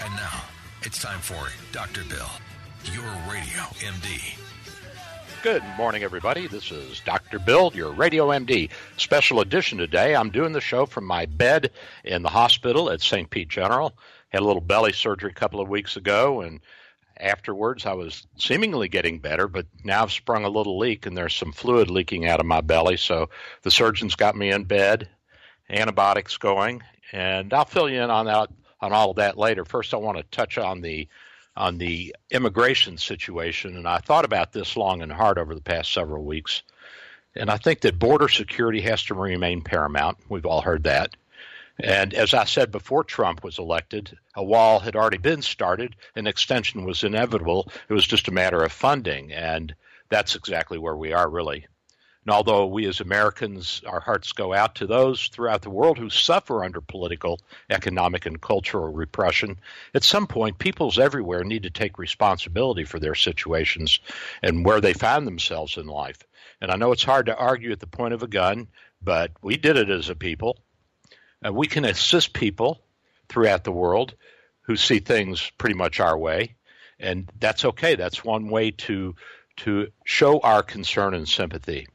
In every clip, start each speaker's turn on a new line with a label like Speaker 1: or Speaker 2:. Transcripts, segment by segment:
Speaker 1: And now, it's time for Dr. Bill, your radio MD.
Speaker 2: Good morning, everybody. This is Dr. Bill, your radio MD. Special edition today. I'm doing the show from my bed in the hospital at St. Pete General. Had a little belly surgery a couple of weeks ago, and afterwards I was seemingly getting better, but now I've sprung a little leak and there's some fluid leaking out of my belly. So the surgeon's got me in bed, antibiotics going, and I'll fill you in on that on all of that later. First, I want to touch on the on the immigration situation, and I thought about this long and hard over the past several weeks. And I think that border security has to remain paramount. We've all heard that. And as I said before Trump was elected, a wall had already been started. An extension was inevitable. It was just a matter of funding. And that's exactly where we are, really. And although we as Americans, our hearts go out to those throughout the world who suffer under political, economic, and cultural repression, at some point, peoples everywhere need to take responsibility for their situations and where they find themselves in life. And I know it's hard to argue at the point of a gun, but we did it as a people. And we can assist people throughout the world who see things pretty much our way. And that's okay. That's one way to to show our concern and sympathy.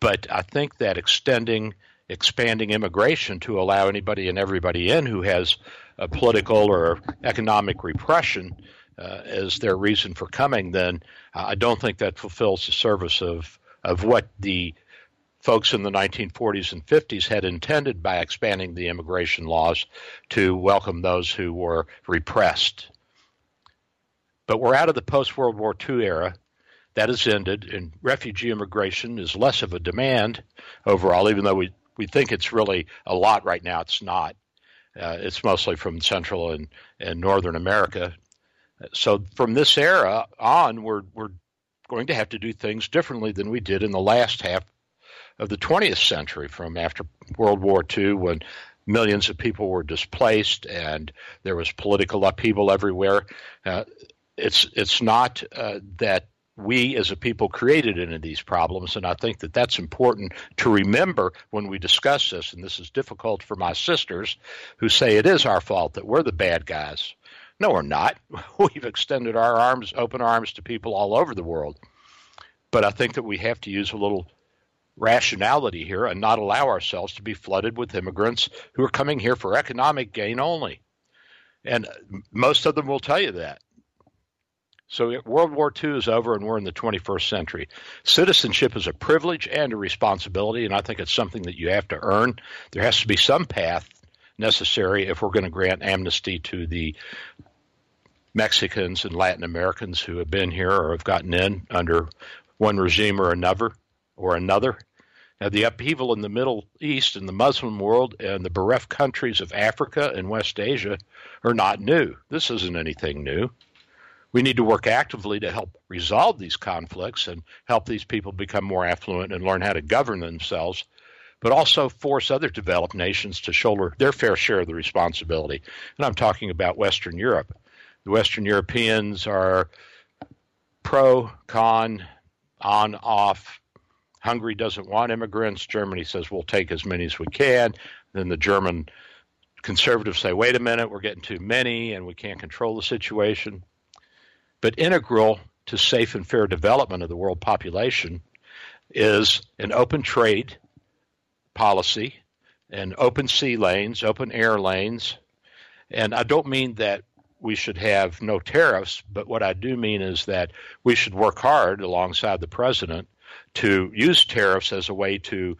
Speaker 2: But I think that extending, expanding immigration to allow anybody and everybody in who has a political or economic repression uh, as their reason for coming, then I don't think that fulfills the service of of what the folks in the 1940s and 50s had intended by expanding the immigration laws to welcome those who were repressed. But we're out of the post World War II era, that has ended, and refugee immigration is less of a demand overall, even though we, we think it's really a lot right now. It's not. Uh, it's mostly from Central and, and Northern America. So from this era on, we're, we're going to have to do things differently than we did in the last half of the 20th century, from after World War II, when millions of people were displaced and there was political upheaval everywhere. Uh, it's it's not uh, that we as a people created any of these problems. And I think that that's important to remember when we discuss this. And this is difficult for my sisters who say it is our fault that we're the bad guys. No, we're not. We've extended our arms, open arms to people all over the world. But I think that we have to use a little rationality here and not allow ourselves to be flooded with immigrants who are coming here for economic gain only. And most of them will tell you that. So World War II is over and we're in the 21st century. Citizenship is a privilege and a responsibility, and I think it's something that you have to earn. There has to be some path necessary if we're going to grant amnesty to the Mexicans and Latin Americans who have been here or have gotten in under one regime or another or another. Now, the upheaval in the Middle East and the Muslim world and the bereft countries of Africa and West Asia are not new. This isn't anything new. We need to work actively to help resolve these conflicts and help these people become more affluent and learn how to govern themselves, but also force other developed nations to shoulder their fair share of the responsibility. And I'm talking about Western Europe. The Western Europeans are pro, con, on, off. Hungary doesn't want immigrants. Germany says we'll take as many as we can. Then the German conservatives say, wait a minute, we're getting too many and we can't control the situation but integral to safe and fair development of the world population is an open trade policy and open sea lanes, open air lanes. And I don't mean that we should have no tariffs, but what I do mean is that we should work hard alongside the president to use tariffs as a way to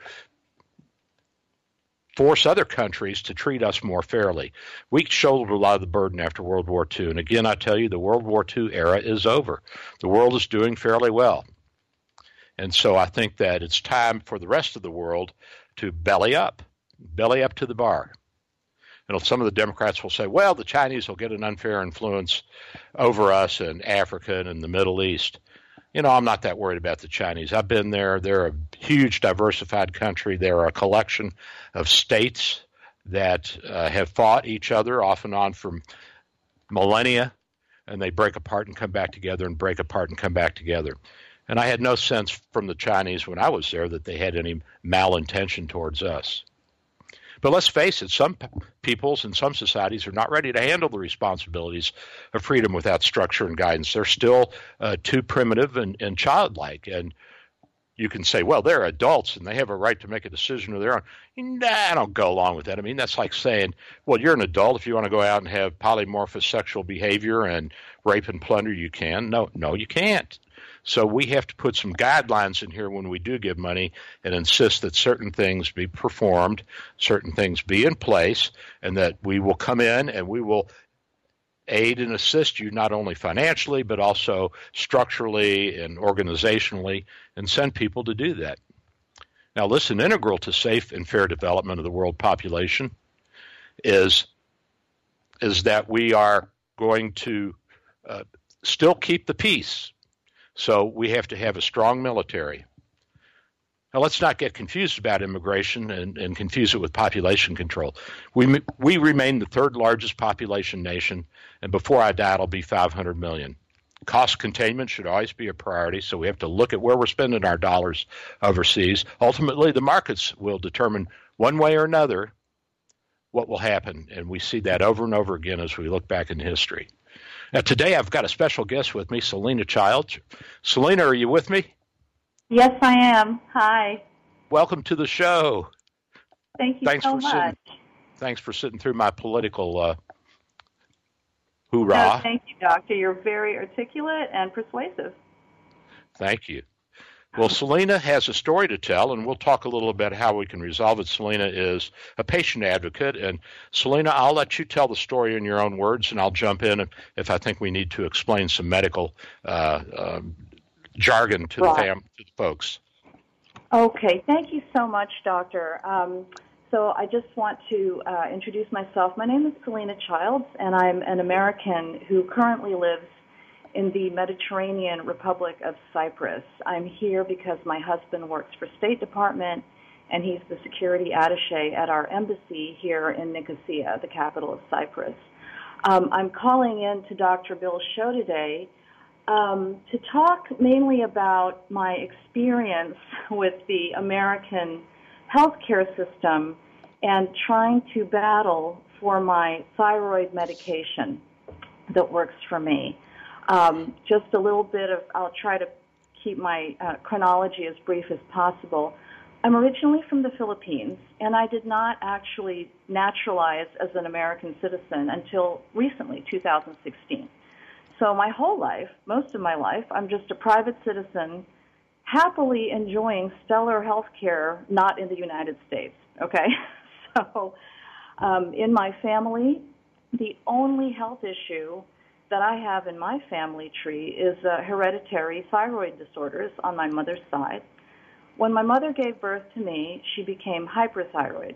Speaker 2: force other countries to treat us more fairly. We shouldered a lot of the burden after World War II. And again, I tell you, the World War II era is over. The world is doing fairly well. And so I think that it's time for the rest of the world to belly up, belly up to the bar. And some of the Democrats will say, well, the Chinese will get an unfair influence over us in Africa and in the Middle East you know, I'm not that worried about the Chinese. I've been there. They're a huge, diversified country. They're a collection of states that uh, have fought each other off and on for millennia, and they break apart and come back together and break apart and come back together. And I had no sense from the Chinese when I was there that they had any malintention towards us. But let's face it, some peoples and some societies are not ready to handle the responsibilities of freedom without structure and guidance. They're still uh, too primitive and, and childlike. And you can say, well, they're adults and they have a right to make a decision of their own. Nah, I don't go along with that. I mean, that's like saying, well, you're an adult. If you want to go out and have polymorphous sexual behavior and rape and plunder, you can. No, no, you can't. So we have to put some guidelines in here when we do give money and insist that certain things be performed, certain things be in place, and that we will come in and we will aid and assist you not only financially but also structurally and organizationally and send people to do that. Now, listen, integral to safe and fair development of the world population is is that we are going to uh, still keep the peace so we have to have a strong military. Now, let's not get confused about immigration and, and confuse it with population control. We, we remain the third largest population nation, and before I die, it'll be 500 million. Cost containment should always be a priority, so we have to look at where we're spending our dollars overseas. Ultimately, the markets will determine one way or another what will happen, and we see that over and over again as we look back in history. Now, today I've got a special guest with me, Selena Childs. Selena, are you with me?
Speaker 3: Yes, I am. Hi.
Speaker 2: Welcome to the show.
Speaker 3: Thank you thanks so
Speaker 2: for
Speaker 3: much.
Speaker 2: Sitting, thanks for sitting through my political uh, hoorah.
Speaker 3: No, thank you, Doctor. You're very articulate and persuasive.
Speaker 2: Thank you. Well, Selena has a story to tell, and we'll talk a little about how we can resolve it. Selena is a patient advocate, and Selena, I'll let you tell the story in your own words, and I'll jump in if, if I think we need to explain some medical uh, um, jargon to right. the fam to the folks.
Speaker 3: Okay, thank you so much, Doctor. Um, so I just want to uh, introduce myself. My name is Selena Childs, and I'm an American who currently lives in the Mediterranean Republic of Cyprus. I'm here because my husband works for State Department and he's the security attache at our embassy here in Nicosia, the capital of Cyprus. Um, I'm calling in to Dr. Bill's show today um, to talk mainly about my experience with the American healthcare system and trying to battle for my thyroid medication that works for me. Um, just a little bit of, I'll try to keep my uh, chronology as brief as possible. I'm originally from the Philippines, and I did not actually naturalize as an American citizen until recently, 2016. So my whole life, most of my life, I'm just a private citizen, happily enjoying stellar health care, not in the United States. Okay? So um, in my family, the only health issue that I have in my family tree is uh, hereditary thyroid disorders on my mother's side. When my mother gave birth to me, she became hyperthyroid.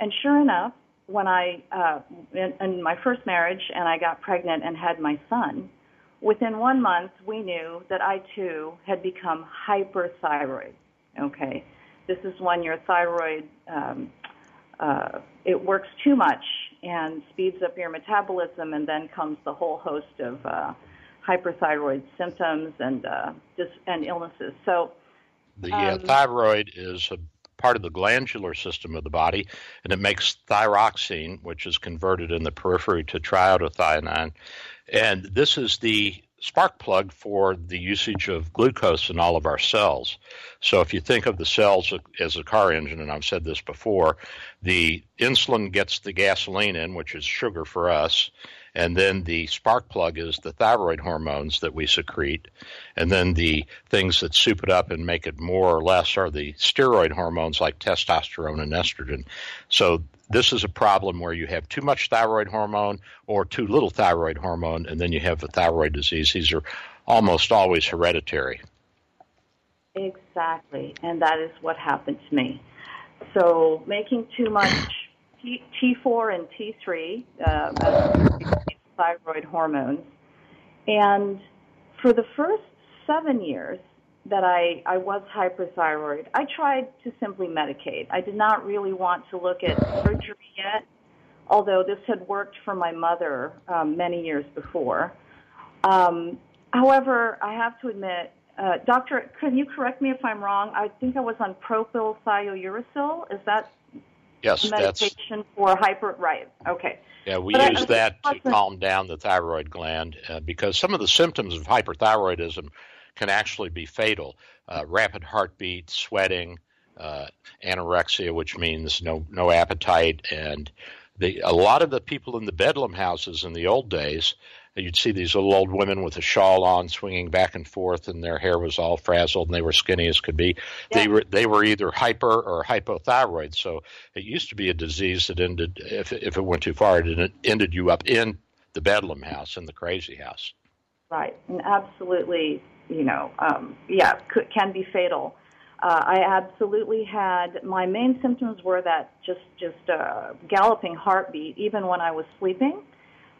Speaker 3: And sure enough, when I, uh, in, in my first marriage and I got pregnant and had my son, within one month we knew that I too had become hyperthyroid. Okay. This is when your thyroid, um, uh, it works too much and speeds up your metabolism, and then comes the whole host of uh, hyperthyroid symptoms and uh, dis- and illnesses. So
Speaker 2: the uh, um, thyroid is a part of the glandular system of the body, and it makes thyroxine, which is converted in the periphery to triiodothyronine. And this is the spark plug for the usage of glucose in all of our cells. So if you think of the cells as a car engine, and I've said this before, the insulin gets the gasoline in, which is sugar for us, and then the spark plug is the thyroid hormones that we secrete, and then the things that soup it up and make it more or less are the steroid hormones like testosterone and estrogen. So this is a problem where you have too much thyroid hormone or too little thyroid hormone, and then you have a thyroid disease. These are almost always hereditary.
Speaker 3: Exactly, and that is what happened to me. So making too much T- T4 and T3 uh, thyroid hormones, and for the first seven years, that I, I was hyperthyroid, I tried to simply medicate. I did not really want to look at surgery yet, although this had worked for my mother um, many years before. Um, however, I have to admit, uh, doctor, can you correct me if I'm wrong? I think I was on propyl propylthiouracil. Is that
Speaker 2: yes,
Speaker 3: medication for hyper? Right. Okay.
Speaker 2: Yeah, we but use I, that to calm down the thyroid gland uh, because some of the symptoms of hyperthyroidism can actually be fatal. Uh, rapid heartbeat, sweating, uh, anorexia, which means no no appetite, and the, a lot of the people in the bedlam houses in the old days, you'd see these little old women with a shawl on, swinging back and forth, and their hair was all frazzled, and they were skinny as could be. Yeah. They were they were either hyper or hypothyroid. So it used to be a disease that ended, if if it went too far, it ended you up in the bedlam house, in the crazy house.
Speaker 3: Right, and absolutely you know, um, yeah, could, can be fatal. Uh, I absolutely had my main symptoms were that just just uh, galloping heartbeat, even when I was sleeping,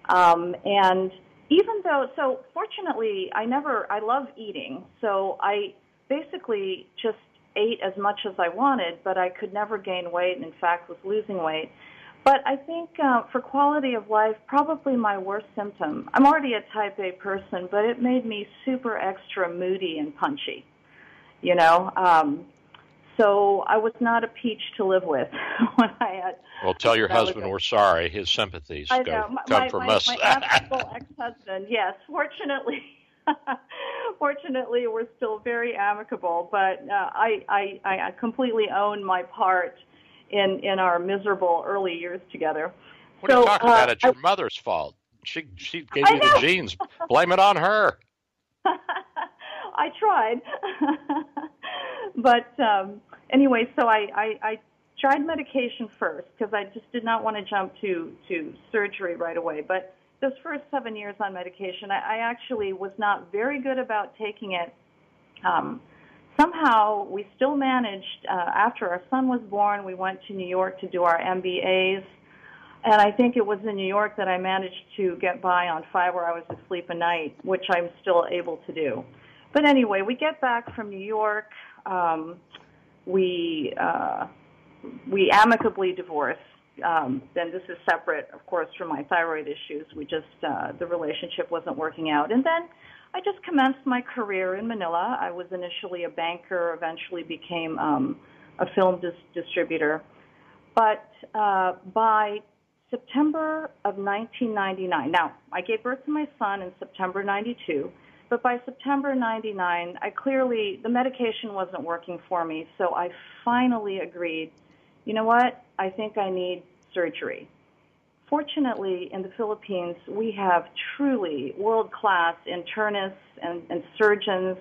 Speaker 3: um, and even though so fortunately I never I love eating, so I basically just ate as much as I wanted, but I could never gain weight, and in fact was losing weight. But I think uh, for quality of life, probably my worst symptom. I'm already a type A person, but it made me super extra moody and punchy. You know, um, so I was not a peach to live with when I had.
Speaker 2: Well, tell your husband we're sorry. His sympathies.
Speaker 3: Go, my,
Speaker 2: come from
Speaker 3: my,
Speaker 2: us.
Speaker 3: My ex-husband, yes. Fortunately, fortunately, we're still very amicable. But uh, I, I, I completely own my part in in our miserable early years together.
Speaker 2: What so, are you talking uh, about? It's your I, mother's fault. She she gave you the genes. Blame it on her.
Speaker 3: I tried, but um, anyway, so I, I, I tried medication first because I just did not want to jump to to surgery right away. But those first seven years on medication, I, I actually was not very good about taking it. Um, somehow we still managed, uh, after our son was born, we went to New York to do our MBAs. And I think it was in New York that I managed to get by on five hours of sleep a night, which I'm still able to do. But anyway, we get back from New York. Um, we uh, we amicably divorce. Um, then this is separate, of course, from my thyroid issues. We just uh, the relationship wasn't working out, and then I just commenced my career in Manila. I was initially a banker, eventually became um, a film dis- distributor. But uh, by September of 1999, now I gave birth to my son in September 92, but by September 99, I clearly, the medication wasn't working for me, so I finally agreed, you know what, I think I need surgery. Fortunately, in the Philippines, we have truly world class internists and, and surgeons.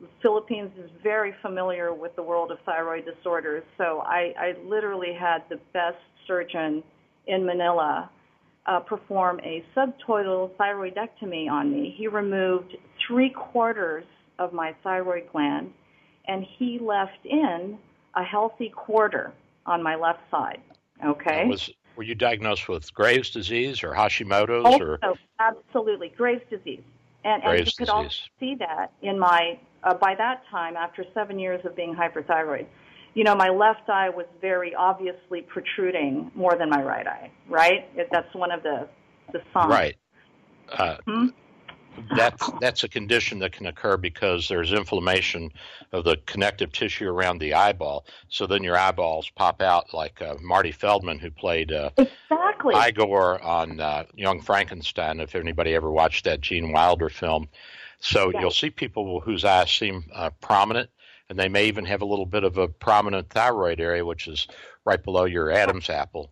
Speaker 3: The Philippines is very familiar with the world of thyroid disorders, so I, I literally had the best surgeon in Manila uh, perform a subtotal thyroidectomy on me. He removed three quarters of my thyroid gland, and he left in a healthy quarter on my left side. Okay.
Speaker 2: Was were you diagnosed with Graves' disease or Hashimoto's?
Speaker 3: Also,
Speaker 2: or?
Speaker 3: absolutely, Graves' disease. And,
Speaker 2: Graves
Speaker 3: and you could
Speaker 2: disease.
Speaker 3: also see that in my, uh, by that time, after seven years of being hyperthyroid, you know, my left eye was very obviously protruding more than my right eye, right? That's one of the, the signs.
Speaker 2: Right. Uh, hmm? That's that's a condition that can occur because there's inflammation of the connective tissue around the eyeball. So then your eyeballs pop out like uh, Marty Feldman, who played uh,
Speaker 3: exactly.
Speaker 2: Igor on uh, Young Frankenstein. If anybody ever watched that Gene Wilder film, so you'll see people whose eyes seem uh, prominent, and they may even have a little bit of a prominent thyroid area, which is right below your Adam's apple,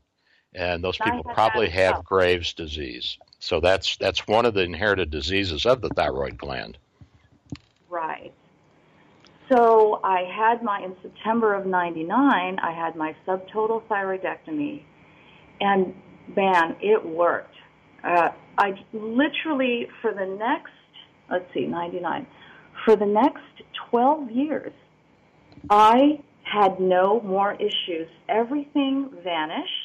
Speaker 2: and those people probably have Graves' disease. So that's that's one of the inherited diseases of the thyroid gland.
Speaker 3: Right. So I had my in September of '99. I had my subtotal thyroidectomy, and man, it worked. Uh, I literally for the next let's see, 99 for the next 12 years, I had no more issues. Everything vanished.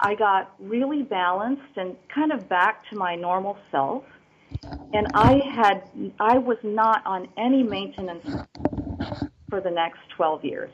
Speaker 3: I got really balanced and kind of back to my normal self. And I had I was not on any maintenance for the next 12 years.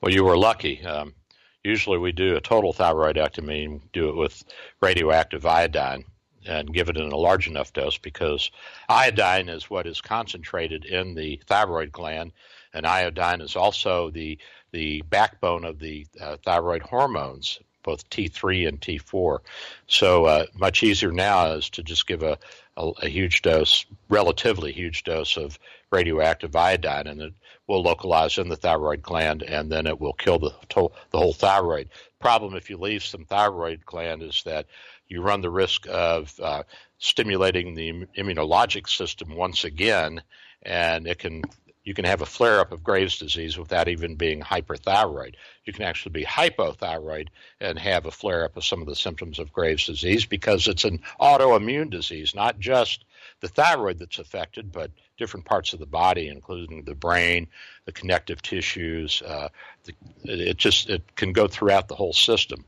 Speaker 2: Well, you were lucky. Um, usually we do a total thyroidectomy and do it with radioactive iodine and give it in a large enough dose because iodine is what is concentrated in the thyroid gland, and iodine is also the the backbone of the uh, thyroid hormones, both T3 and T4. So uh, much easier now is to just give a, a, a, huge dose, relatively huge dose of radioactive iodine, and it will localize in the thyroid gland, and then it will kill the the whole thyroid. Problem if you leave some thyroid gland is that you run the risk of uh, stimulating the immunologic system once again, and it can you can have a flare up of Graves' disease without even being hyperthyroid. You can actually be hypothyroid and have a flare up of some of the symptoms of Graves' disease because it's an autoimmune disease, not just the thyroid that's affected, but different parts of the body, including the brain, the connective tissues. Uh, the, it just it can go throughout the whole system.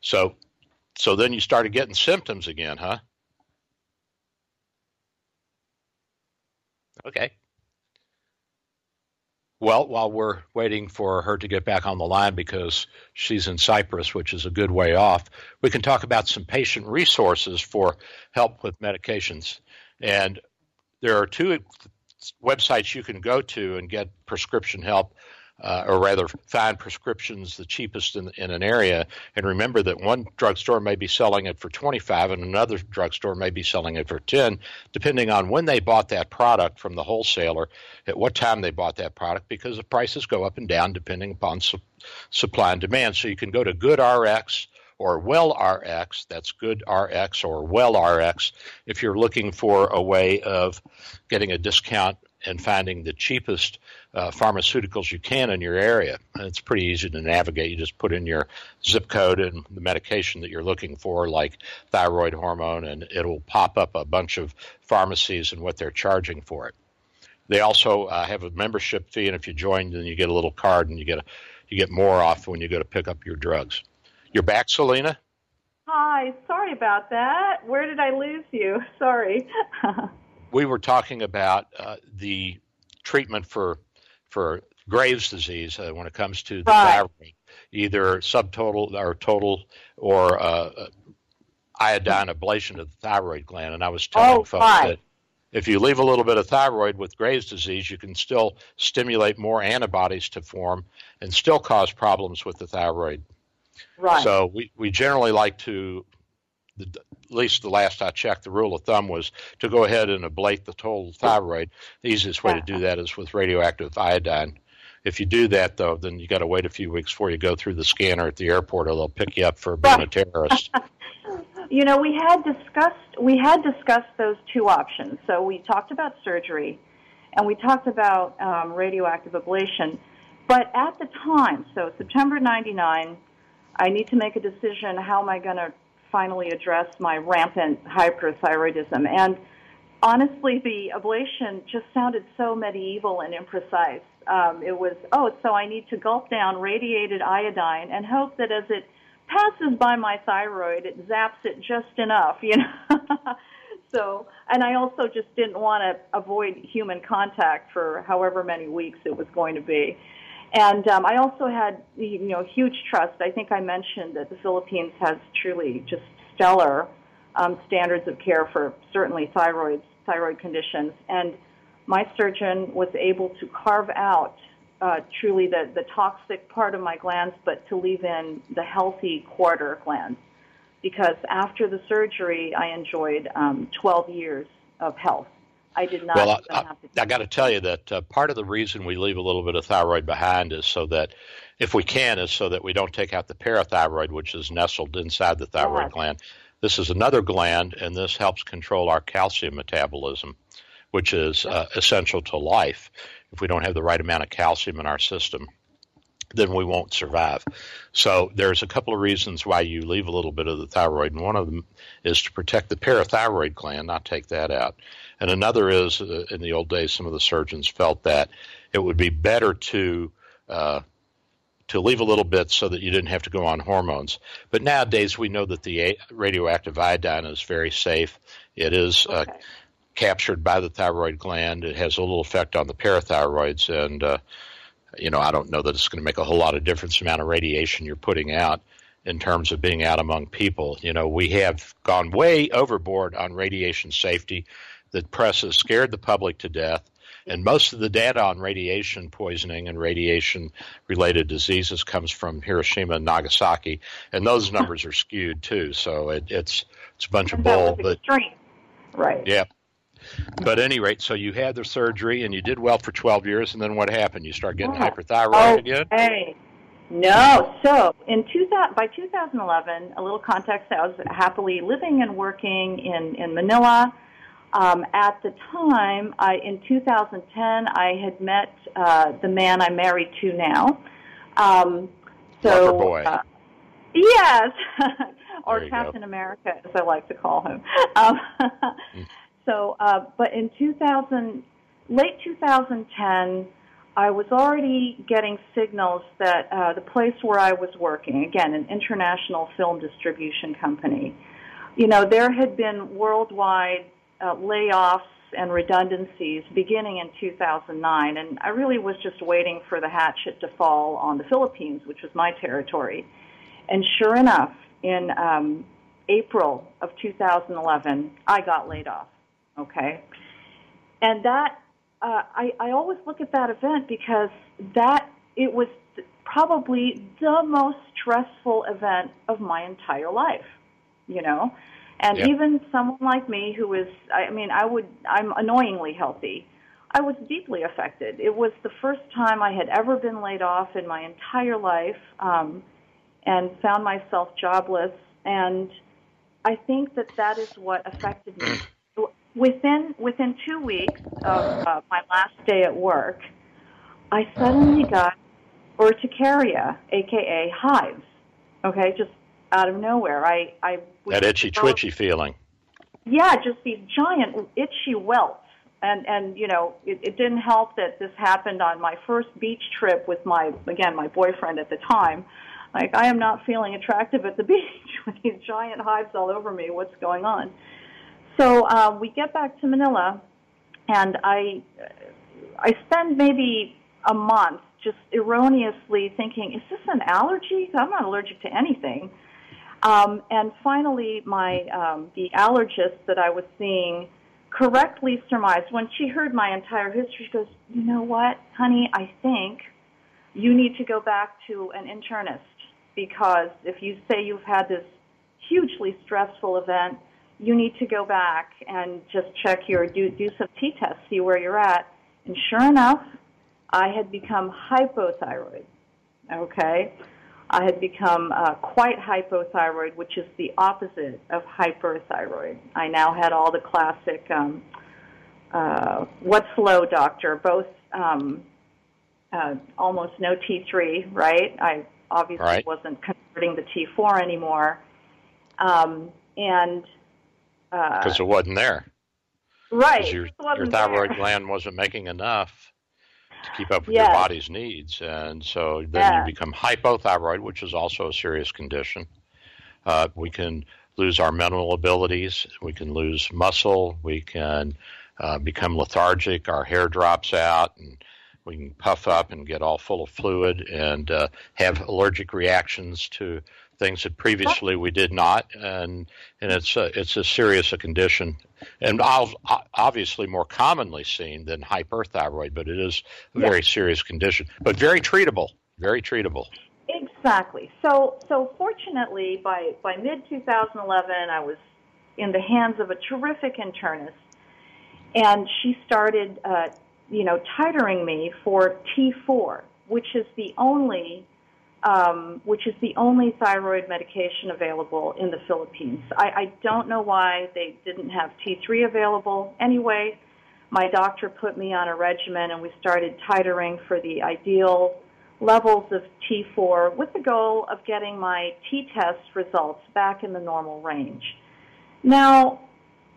Speaker 2: So, so then you started getting symptoms again, huh? Okay. Well, while we're waiting for her to get back on the line because she's in Cyprus, which is a good way off, we can talk about some patient resources for help with medications. And there are two websites you can go to and get prescription help uh, or rather find prescriptions the cheapest in, in an area. And remember that one drugstore may be selling it for 25 and another drugstore may be selling it for 10 depending on when they bought that product from the wholesaler at what time they bought that product because the prices go up and down depending upon su- supply and demand. So you can go to GoodRx or WellRx that's GoodRx or WellRx if you're looking for a way of getting a discount and finding the cheapest uh, pharmaceuticals you can in your area. And it's pretty easy to navigate. You just put in your zip code and the medication that you're looking for, like thyroid hormone, and it'll pop up a bunch of pharmacies and what they're charging for it. They also uh, have a membership fee, and if you join, then you get a little card, and you get a, you get more off when you go to pick up your drugs. You're back, Selena.
Speaker 3: Hi, sorry about that. Where did I lose you? Sorry.
Speaker 2: we were talking about uh, the treatment for for Graves' disease uh, when it comes to the right. thyroid, either subtotal or total or uh, uh, iodine ablation of the thyroid gland. And I was telling
Speaker 3: oh,
Speaker 2: folks
Speaker 3: right.
Speaker 2: that if you leave a little bit of thyroid with Graves' disease, you can still stimulate more antibodies to form and still cause problems with the thyroid.
Speaker 3: Right.
Speaker 2: So we, we generally like to the, least the last I checked, the rule of thumb was to go ahead and ablate the total thyroid. The easiest way to do that is with radioactive iodine. If you do that, though, then you got to wait a few weeks before you go through the scanner at the airport, or they'll pick you up for being a terrorist.
Speaker 3: you know, we had discussed we had discussed those two options. So we talked about surgery, and we talked about um, radioactive ablation. But at the time, so September '99, I need to make a decision. How am I going to finally address my rampant hyperthyroidism. And honestly, the ablation just sounded so medieval and imprecise. Um, it was, oh, so I need to gulp down radiated iodine and hope that as it passes by my thyroid, it zaps it just enough, you know. so, and I also just didn't want to avoid human contact for however many weeks it was going to be. And um, I also had, you know, huge trust. I think I mentioned that the Philippines has truly just stellar um, standards of care for certainly thyroid thyroid conditions. And my surgeon was able to carve out uh, truly the, the toxic part of my glands, but to leave in the healthy quarter glands. Because after the surgery, I enjoyed um, 12 years of health. I did not.
Speaker 2: Well, I, I, I got to tell you that uh, part of the reason we leave a little bit of thyroid behind is so that, if we can, is so that we don't take out the parathyroid, which is nestled inside the thyroid yes. gland. This is another gland, and this helps control our calcium metabolism, which is uh, essential to life. If we don't have the right amount of calcium in our system, then we won't survive. So there's a couple of reasons why you leave a little bit of the thyroid, and one of them is to protect the parathyroid gland, not take that out. And another is, uh, in the old days, some of the surgeons felt that it would be better to uh, to leave a little bit so that you didn't have to go on hormones. But nowadays, we know that the radioactive iodine is very safe. It is uh, captured by the thyroid gland. It has a little effect on the parathyroids, and uh, you know, I don't know that it's going to make a whole lot of difference the amount of radiation you're putting out in terms of being out among people. You know, we have gone way overboard on radiation safety. The press has scared the public to death. And most of the data on radiation poisoning and radiation related diseases comes from Hiroshima and Nagasaki, and those numbers are skewed too. So it, it's it's a bunch of bull.
Speaker 3: But extreme. right.
Speaker 2: Yeah, but at any rate, so you had the surgery and you did well for 12 years, and then what happened? You start getting yeah. hyperthyroid
Speaker 3: okay.
Speaker 2: again?
Speaker 3: Hey. No. So in 2000, by 2011, a little context, I was happily living and working in, in Manila. Um, at the time, I, in 2010, I had met uh, the man I'm married to now. Um,
Speaker 2: so, boy. Uh,
Speaker 3: yes, or Captain go. America, as I like to call him. Um, mm. So, uh, but in 2000, late 2010, I was already getting signals that uh, the place where I was working, again, an international film distribution company, you know, there had been worldwide uh, layoffs and redundancies beginning in 2009, and I really was just waiting for the hatchet to fall on the Philippines, which was my territory. And sure enough, in um, April of 2011, I got laid off. Okay, and that uh, I, I always look at that event because that it was probably the most stressful event of my entire life. You know, and yep. even someone like me who is, I mean, I would, I'm annoyingly healthy. I was deeply affected. It was the first time I had ever been laid off in my entire life, um, and found myself jobless. And I think that that is what affected me within within two weeks of uh, my last day at work, I suddenly got urticaria, aka hives. Okay, just out of nowhere. I I
Speaker 2: that itchy twitchy feeling.
Speaker 3: Yeah, just these giant itchy welts. And and you know, it, it didn't help that this happened on my first beach trip with my again my boyfriend at the time. Like I am not feeling attractive at the beach with these giant hives all over me. What's going on? So uh, we get back to Manila, and I I spend maybe a month just erroneously thinking, is this an allergy? I'm not allergic to anything. Um, and finally, my um, the allergist that I was seeing correctly surmised when she heard my entire history. She goes, "You know what, honey? I think you need to go back to an internist because if you say you've had this hugely stressful event." you need to go back and just check your do do some T tests, see where you're at. And sure enough, I had become hypothyroid. Okay, I had become uh, quite hypothyroid, which is the opposite of hyperthyroid. I now had all the classic um, uh, what's low, doctor? Both um, uh, almost no T3, right? I obviously
Speaker 2: right.
Speaker 3: wasn't converting the T4 anymore. Um, and
Speaker 2: because uh, it wasn't there.
Speaker 3: Right.
Speaker 2: Your, your thyroid there. gland wasn't making enough to keep up with
Speaker 3: yes.
Speaker 2: your body's needs, and so then you become hypothyroid, which is also a serious condition. Uh, we can lose our mental abilities. We can lose muscle. We can uh, become lethargic. Our hair drops out, and we can puff up and get all full of fluid and uh, have allergic reactions to things that previously we did not, and and it's a, it's a serious a condition, and obviously more commonly seen than hyperthyroid, but it is a yes. very serious condition, but very treatable, very treatable.
Speaker 3: Exactly. So so fortunately, by by mid 2011, I was in the hands of a terrific internist, and she started, uh, you know, titering me for T4, which is the only um, which is the only thyroid medication available in the Philippines. I, I don't know why they didn't have T3 available. Anyway, my doctor put me on a regimen and we started titering for the ideal levels of T4 with the goal of getting my T test results back in the normal range. Now,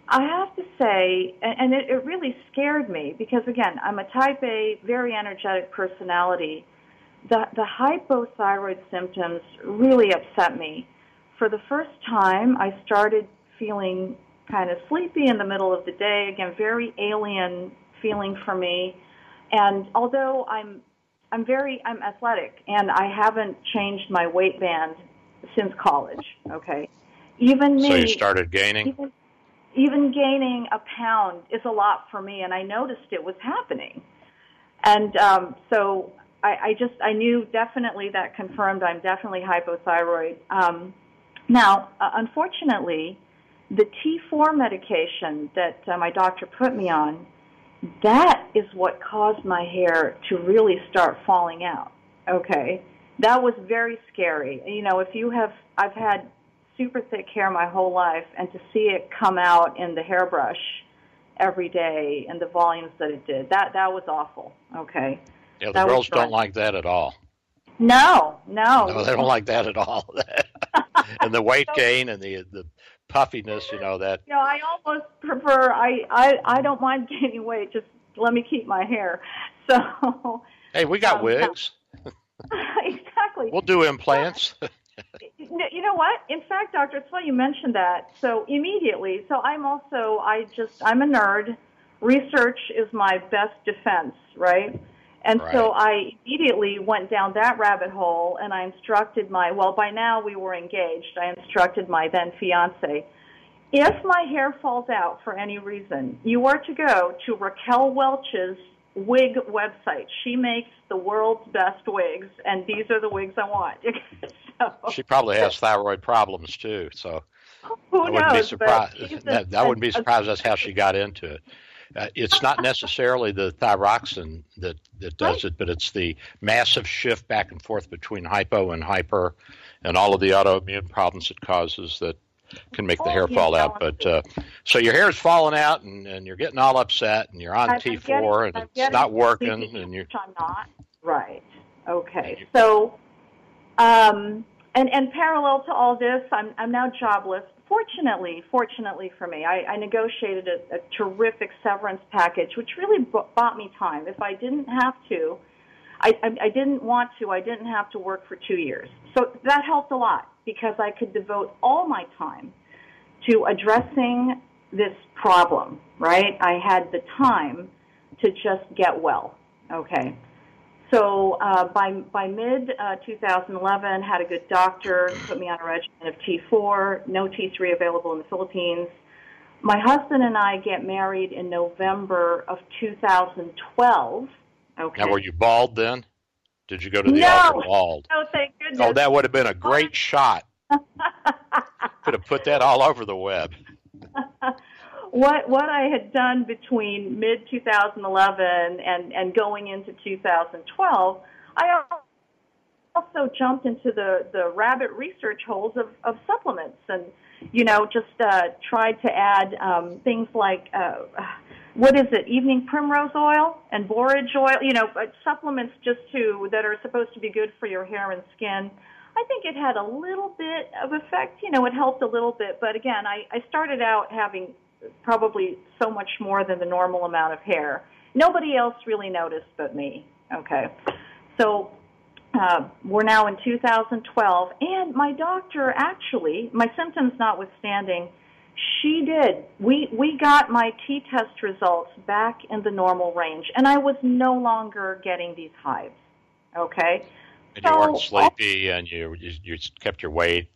Speaker 3: I have to say, and it, it really scared me because again, I'm a type A, very energetic personality the, the hypothyroid symptoms really upset me. For the first time, I started feeling kind of sleepy in the middle of the day. Again, very alien feeling for me. And although I'm I'm very I'm athletic and I haven't changed my weight band since college. Okay, even me.
Speaker 2: So you started gaining.
Speaker 3: Even, even gaining a pound is a lot for me, and I noticed it was happening. And um, so I, I just I knew definitely that confirmed I'm definitely hypothyroid. Um, now, uh, unfortunately, the T4 medication that uh, my doctor put me on, that is what caused my hair to really start falling out. Okay, that was very scary. You know, if you have, I've had super thick hair my whole life, and to see it come out in the hairbrush every day and the volumes that it did, that that was awful. Okay.
Speaker 2: Yeah, the that girls don't like that at all.
Speaker 3: No, no.
Speaker 2: No, they don't like that at all. and the weight gain and the the puffiness, you know that.
Speaker 3: Know, I almost prefer. I I I don't mind gaining weight. Just let me keep my hair. So.
Speaker 2: Hey, we got um, wigs.
Speaker 3: exactly.
Speaker 2: We'll do implants.
Speaker 3: you know what? In fact, doctor, it's funny you mentioned that. So immediately, so I'm also I just I'm a nerd. Research is my best defense, right? And right. so I immediately went down that rabbit hole and I instructed my, well, by now we were engaged. I instructed my then fiance, if my hair falls out for any reason, you are to go to Raquel Welch's wig website. She makes the world's best wigs, and these are the wigs I want.
Speaker 2: so, she probably has thyroid problems too, so
Speaker 3: who
Speaker 2: I wouldn't
Speaker 3: knows,
Speaker 2: be surprised. That, that wouldn't be surprised. That's how she got into it. Uh, it's not necessarily the thyroxine that, that does right. it, but it's the massive shift back and forth between hypo and hyper and all of the autoimmune problems it causes that can make the hair fall out. But uh, so your hair is falling out and, and you're getting all upset and you're on I'm T4 getting, and it's not working. and you're
Speaker 3: I'm not. Right. Okay. So, um, and, and parallel to all this, I'm, I'm now jobless fortunately, fortunately for me, I, I negotiated a, a terrific severance package, which really b- bought me time. If I didn't have to, I, I, I didn't want to, I didn't have to work for two years. So that helped a lot because I could devote all my time to addressing this problem, right? I had the time to just get well, okay? So uh, by by mid uh, 2011, had a good doctor, put me on a regimen of T4, no T3 available in the Philippines. My husband and I get married in November of 2012. Okay.
Speaker 2: Now, were you bald then? Did you go to the
Speaker 3: no.
Speaker 2: altar bald?
Speaker 3: No, thank goodness.
Speaker 2: Oh, that would have been a great shot. Could have put that all over the web.
Speaker 3: What what I had done between mid 2011 and and going into 2012, I also jumped into the the rabbit research holes of of supplements and you know just uh, tried to add um, things like. Uh, what is it? Evening primrose oil and borage oil. You know, supplements just to that are supposed to be good for your hair and skin. I think it had a little bit of effect. You know, it helped a little bit, but again, I, I started out having probably so much more than the normal amount of hair. Nobody else really noticed but me. Okay. So uh, we're now in 2012, and my doctor actually, my symptoms notwithstanding, she did. We we got my T test results back in the normal range, and I was no longer getting these hives. Okay,
Speaker 2: and you weren't sleepy, and you, you you kept your weight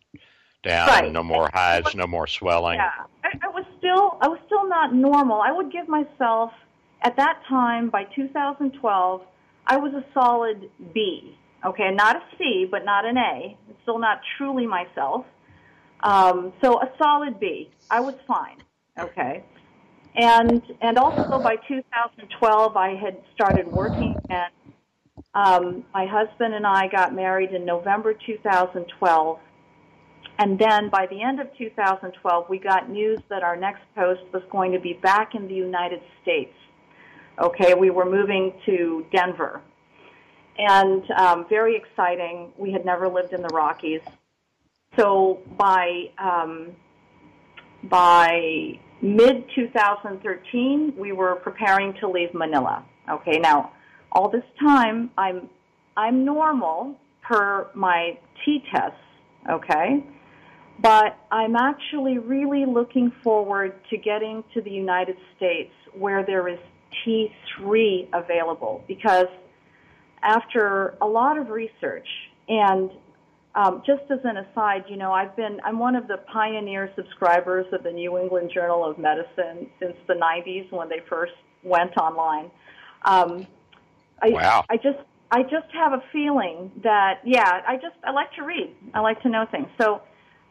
Speaker 2: down.
Speaker 3: Right.
Speaker 2: No more hives, no more swelling.
Speaker 3: Yeah, I, I was still I was still not normal. I would give myself at that time by 2012 I was a solid B. Okay, not a C, but not an A. Still not truly myself. Um, so a solid B. I was fine. Okay. And and also by 2012, I had started working, and um, my husband and I got married in November 2012. And then by the end of 2012, we got news that our next post was going to be back in the United States. Okay, we were moving to Denver. And um, very exciting. We had never lived in the Rockies. So by um, by mid 2013, we were preparing to leave Manila. Okay, now all this time I'm I'm normal per my T tests. Okay, but I'm actually really looking forward to getting to the United States where there is T3 available because after a lot of research and um, just as an aside, you know, I've been I'm one of the pioneer subscribers of the New England Journal of Medicine since the 90s when they first went online. Um, I,
Speaker 2: wow.
Speaker 3: I just I just have a feeling that yeah, I just I like to read. I like to know things. So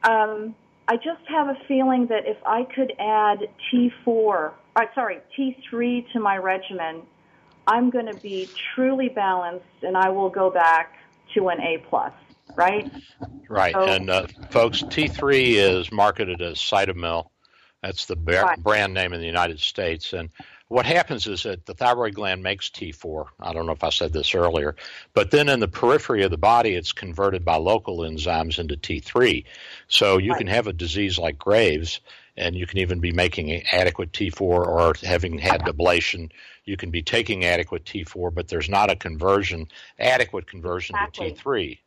Speaker 3: um, I just have a feeling that if I could add T4, uh, sorry, T3 to my regimen, I'm going to be truly balanced, and I will go back to an A plus right?
Speaker 2: Right. So, and uh, folks, T3 is marketed as Cytomel. That's the right. brand name in the United States. And what happens is that the thyroid gland makes T4. I don't know if I said this earlier, but then in the periphery of the body, it's converted by local enzymes into T3. So you right. can have a disease like Graves, and you can even be making adequate T4 or having had ablation. You can be taking adequate T4, but there's not a conversion, adequate conversion exactly. to T3.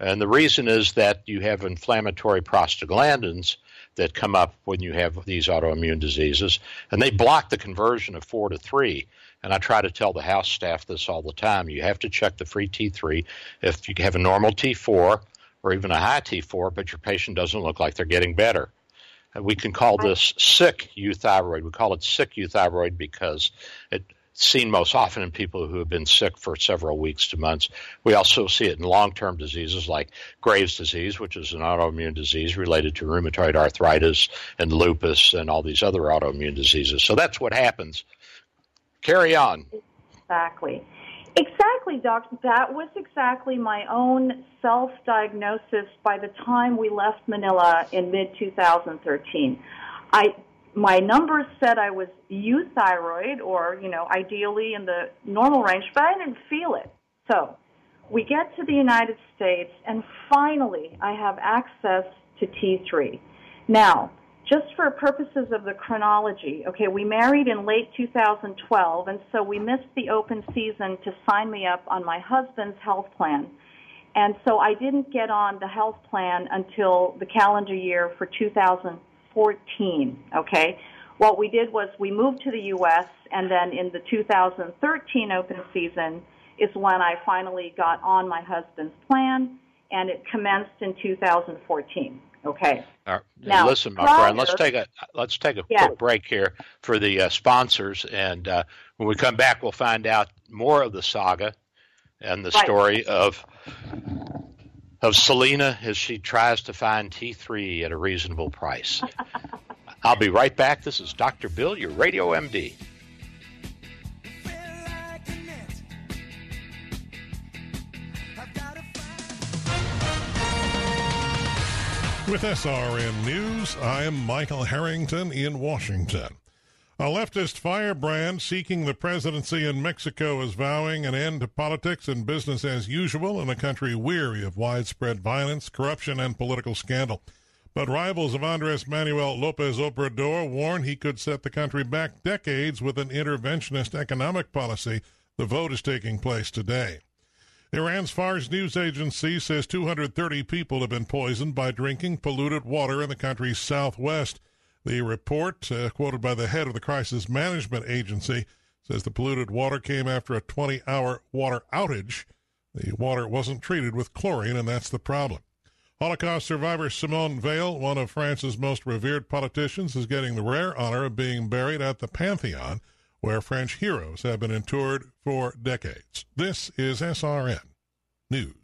Speaker 2: And the reason is that you have inflammatory prostaglandins that come up when you have these autoimmune diseases, and they block the conversion of 4 to 3. And I try to tell the house staff this all the time. You have to check the free T3. If you have a normal T4 or even a high T4, but your patient doesn't look like they're getting better. We can call this sick euthyroid. We call it sick euthyroid because it seen most often in people who have been sick for several weeks to months. We also see it in long term diseases like Graves' disease, which is an autoimmune disease related to rheumatoid arthritis and lupus and all these other autoimmune diseases. So that's what happens. Carry on.
Speaker 3: Exactly. Exactly, Doctor. That was exactly my own self diagnosis by the time we left Manila in mid 2013. I my numbers said I was euthyroid or, you know, ideally in the normal range, but I didn't feel it. So we get to the United States and finally I have access to T3. Now, just for purposes of the chronology, okay, we married in late 2012 and so we missed the open season to sign me up on my husband's health plan. And so I didn't get on the health plan until the calendar year for 2000. 2014. Okay, what we did was we moved to the U.S. and then in the 2013 open season is when I finally got on my husband's plan, and it commenced in 2014. Okay.
Speaker 2: Right. Now, listen, my prior, friend. Let's take a let's take a yes. quick break here for the uh, sponsors, and uh, when we come back, we'll find out more of the saga and the right. story of of Selena as she tries to find T3 at a reasonable price. I'll be right back. This is Dr. Bill, your radio MD.
Speaker 4: With SRN News, I'm Michael Harrington in Washington. A leftist firebrand seeking the presidency in Mexico is vowing an end to politics and business as usual in a country weary of widespread violence, corruption, and political scandal. But rivals of Andres Manuel Lopez Obrador warn he could set the country back decades with an interventionist economic policy. The vote is taking place today. Iran's Fars news agency says 230 people have been poisoned by drinking polluted water in the country's southwest. The report, uh, quoted by the head of the Crisis Management Agency, says the polluted water came after a 20 hour water outage. The water wasn't treated with chlorine, and that's the problem. Holocaust survivor Simone Veil, one of France's most revered politicians, is getting the rare honor of being buried at the Pantheon, where French heroes have been interred for decades. This is SRN News.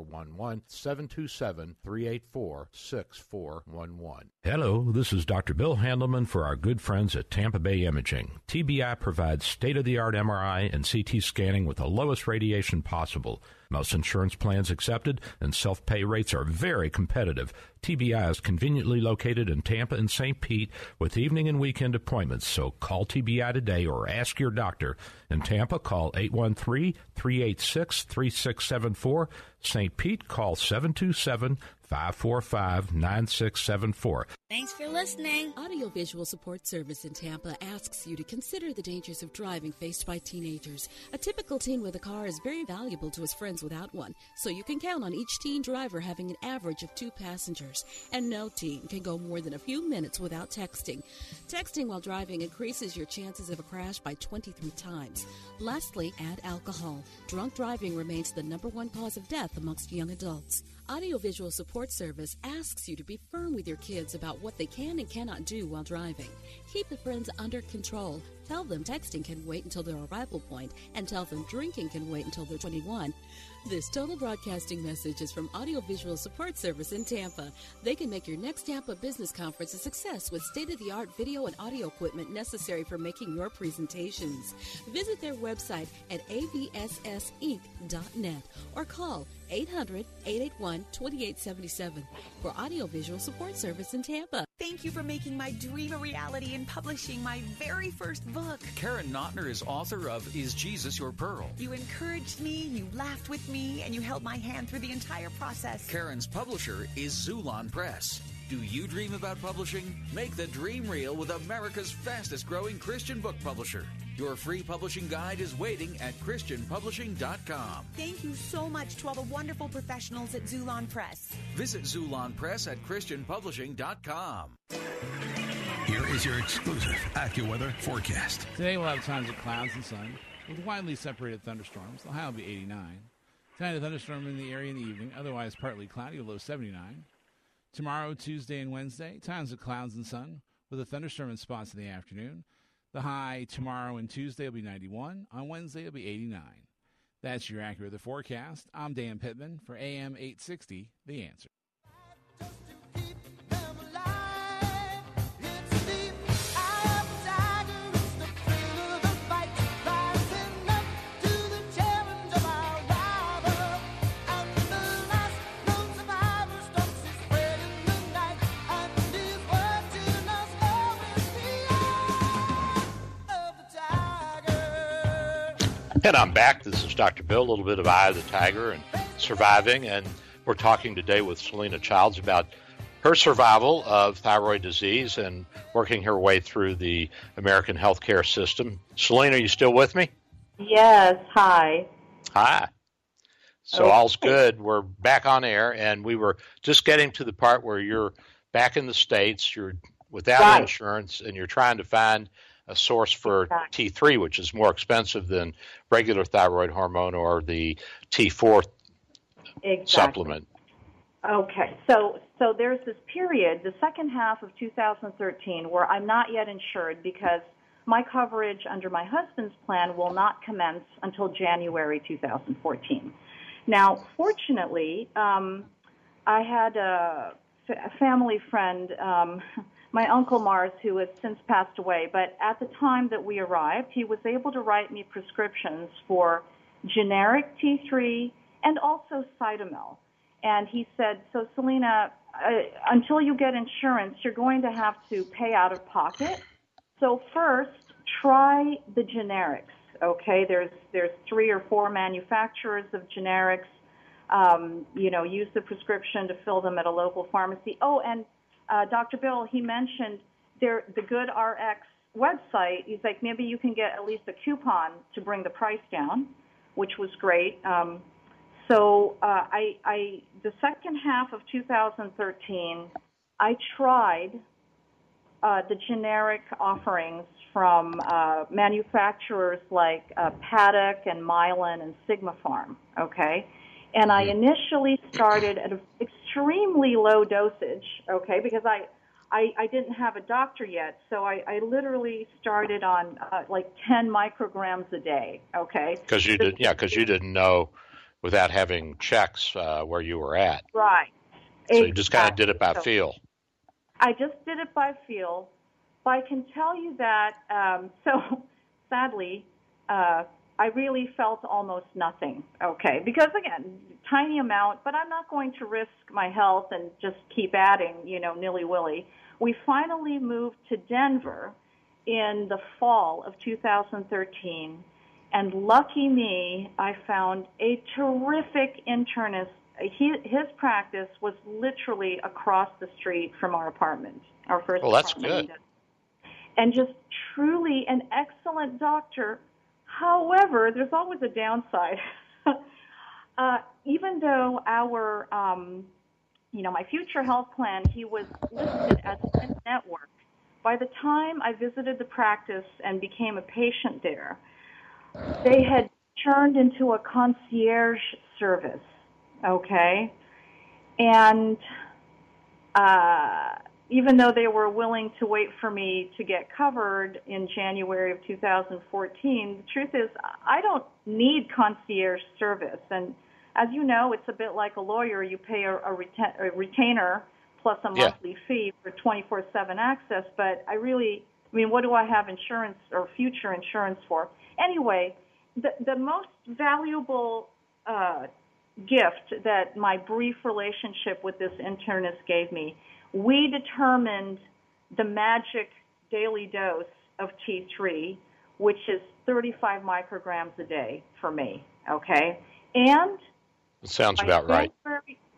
Speaker 2: 727 384 6411. Hello, this is Dr. Bill Handelman for our good friends at Tampa Bay Imaging. TBI provides state of the art MRI and CT scanning with the lowest radiation possible. Most insurance plans accepted and self pay rates are very competitive. TBI is conveniently located in Tampa and St. Pete with evening and weekend appointments, so call TBI today or ask your doctor. In Tampa, call 813 386 3674. St. Pete, call 727 545 9674.
Speaker 5: Thanks for listening.
Speaker 6: Audiovisual Support Service in Tampa asks you to consider the dangers of driving faced by teenagers. A typical teen with a car is very valuable to his friends without one, so you can count on each teen driver having an average of two passengers. And no teen can go more than a few minutes without texting. Texting while driving increases your chances of a crash by 23 times. Lastly, add alcohol. Drunk driving remains the number one cause of death amongst young adults. Audiovisual Support Service asks you to be firm with your kids about what they can and cannot do while driving. Keep the friends under control. Tell them texting can wait until their arrival point, and tell them drinking can wait until they're 21. This total broadcasting message is from Audiovisual Support Service in Tampa. They can make your next Tampa Business Conference a success with state of the art video and audio equipment necessary for making your presentations. Visit their website at avssinc.net or call 800 881 2877 for Audiovisual Support Service in Tampa.
Speaker 7: Thank you for making my dream a reality and publishing my very first book.
Speaker 8: Karen Notner is author of Is Jesus Your Pearl?
Speaker 7: You encouraged me, you laughed with me, and you held my hand through the entire process.
Speaker 8: Karen's publisher is Xulon Press. Do you dream about publishing? Make the dream real with America's fastest growing Christian book publisher. Your free publishing guide is waiting at ChristianPublishing.com.
Speaker 7: Thank you so much to all the wonderful professionals at Xulon Press.
Speaker 8: Visit Xulon Press at ChristianPublishing.com.
Speaker 1: Here is your exclusive AccuWeather forecast.
Speaker 9: Today we'll have times of clouds and sun with widely separated thunderstorms. The high will be 89. Tonight, a thunderstorm in the area in the evening, otherwise partly cloudy, a low 79. Tomorrow, Tuesday, and Wednesday, times of clouds and sun with a thunderstorm in spots in the afternoon. The high tomorrow and Tuesday will be 91. On Wednesday, it'll be 89. That's your accurate forecast. I'm Dan Pittman for AM 860, The Answer.
Speaker 2: And I'm back. This is Dr. Bill, a little bit of Eye of the Tiger and surviving. And we're talking today with Selena Childs about her survival of thyroid disease and working her way through the American healthcare system. Selena, are you still with me?
Speaker 3: Yes. Hi.
Speaker 2: Hi. So
Speaker 3: Okay.
Speaker 2: all's good. We're back on air, and we were just getting to the part where you're back in the States, you're without
Speaker 3: Right.
Speaker 2: insurance, and you're trying to find a source for T3, which is more expensive than regular thyroid hormone or the T4
Speaker 3: Exactly.
Speaker 2: supplement.
Speaker 3: Okay, so so there's this period, the second half of 2013, where I'm not yet insured because my coverage under my husband's plan will not commence until January 2014. Now, fortunately, um, I had a, f- a family friend, um, my uncle Mars, who has since passed away. But at the time that we arrived, he was able to write me prescriptions for generic T3 and also Cytomel. And he said, "So, Selena, uh, until you get insurance, you're going to have to pay out of pocket. So first, try the generics. Okay, there's there's three or four manufacturers of generics. um, you know, use the prescription to fill them at a local pharmacy. Oh, and uh, Dr. Bill, he mentioned there the GoodRx website. He's like, maybe you can get at least a coupon to bring the price down, which was great. Um, so uh, I, I, the second half of 2013, I tried uh, the generic offerings from uh, manufacturers like uh, Paddock and Mylan and Sigmapharm. Okay, and I mm-hmm. initially started at an extremely low dosage. Okay, because I I, I didn't have a doctor yet, so I, I literally started on uh, like 10 micrograms a day. Okay,
Speaker 2: because you did, yeah, because you didn't know without having checks uh, where you were at.
Speaker 3: Right.
Speaker 2: So exactly. you just kind of did it by so, feel.
Speaker 3: I just did it by feel. But I can tell you that, um, so sadly, uh, I really felt almost nothing. Okay, because again, tiny amount, but I'm not going to risk my health and just keep adding, you know, nilly willy. We finally moved to Denver in the fall of 2013, and lucky me, I found a terrific internist he, his practice was literally across the street from our apartment, our first.
Speaker 2: Well, that's good.
Speaker 3: And just truly an excellent doctor. However, there's always a downside. uh, even though our, um, you know, my future health plan, he was listed as a network. By the time I visited the practice and became a patient there, they had turned into a concierge service okay? And uh, even though they were willing to wait for me to get covered in January of 2014, the truth is I don't need concierge service. And as you know, it's a bit like a lawyer. You pay a, a, reta- a retainer plus a monthly yeah. fee for 24/7 access. But I really, I mean, what do I have insurance or future insurance for? Anyway, the the most valuable uh, gift that my brief relationship with this internist gave me. We determined the magic daily dose of T3, which is 35 micrograms a day for me. Okay, and
Speaker 2: it sounds about right.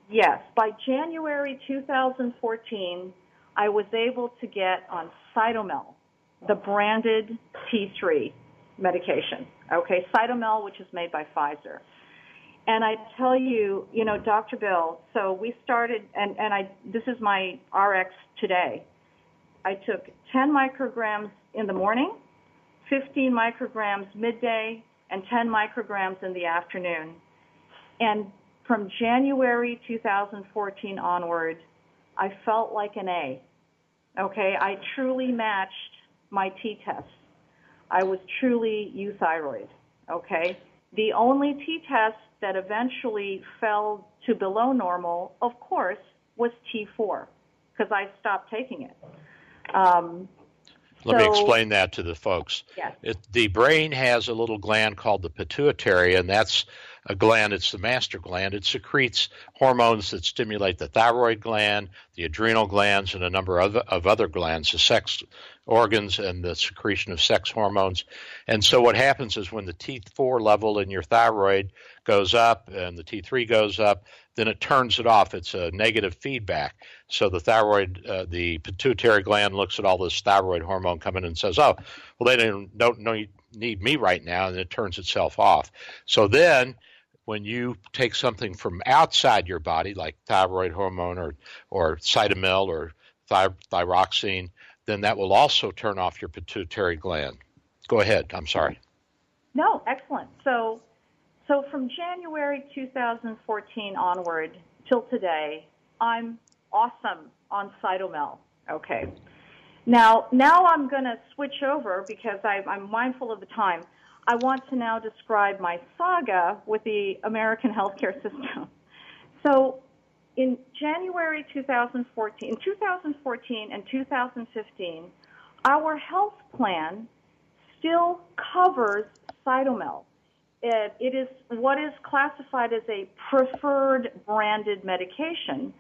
Speaker 3: Yes, by January 2014, I was able to get on Cytomel, the branded T3 medication. Okay, Cytomel, which is made by Pfizer. And I tell you, you know, Dr. Bill, so we started, and, and I, this is my RX today. I took 10 micrograms in the morning, 15 micrograms midday, and 10 micrograms in the afternoon. And from January 2014 onward, I felt like an A. Okay, I truly matched my T test. I was truly euthyroid. Okay, the only T test that eventually fell to below normal, of course, was T4 because I stopped taking it. Um,
Speaker 2: Let so, me explain that to the folks.
Speaker 3: Yes.
Speaker 2: It, the brain has a little gland called the pituitary, and that's a gland. It's the master gland. It secretes hormones that stimulate the thyroid gland, the adrenal glands, and a number of, of other glands, the sex organs, and the secretion of sex hormones. And so what happens is when the T4 level in your thyroid goes up and the T3 goes up, then it turns it off. It's a negative feedback. So the thyroid, uh, the pituitary gland looks at all this thyroid hormone coming in and says, "Oh, well, they don't, don't need me right now," and it turns itself off. So then when you take something from outside your body, like thyroid hormone or, or cytomel or thy- thyroxine, then that will also turn off your pituitary gland. Go ahead. I'm sorry.
Speaker 3: No, excellent. So, so from January 2014 onward till today, I'm awesome on Cytomel. Okay. Now, now I'm going to switch over because I, I'm mindful of the time. I want to now describe my saga with the American healthcare system. So, in January 2014, in 2014 and 2015, our health plan still covers Cytomel. It, it is what is classified as a preferred branded medication.